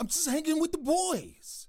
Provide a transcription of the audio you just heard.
I'm just hanging with the boys.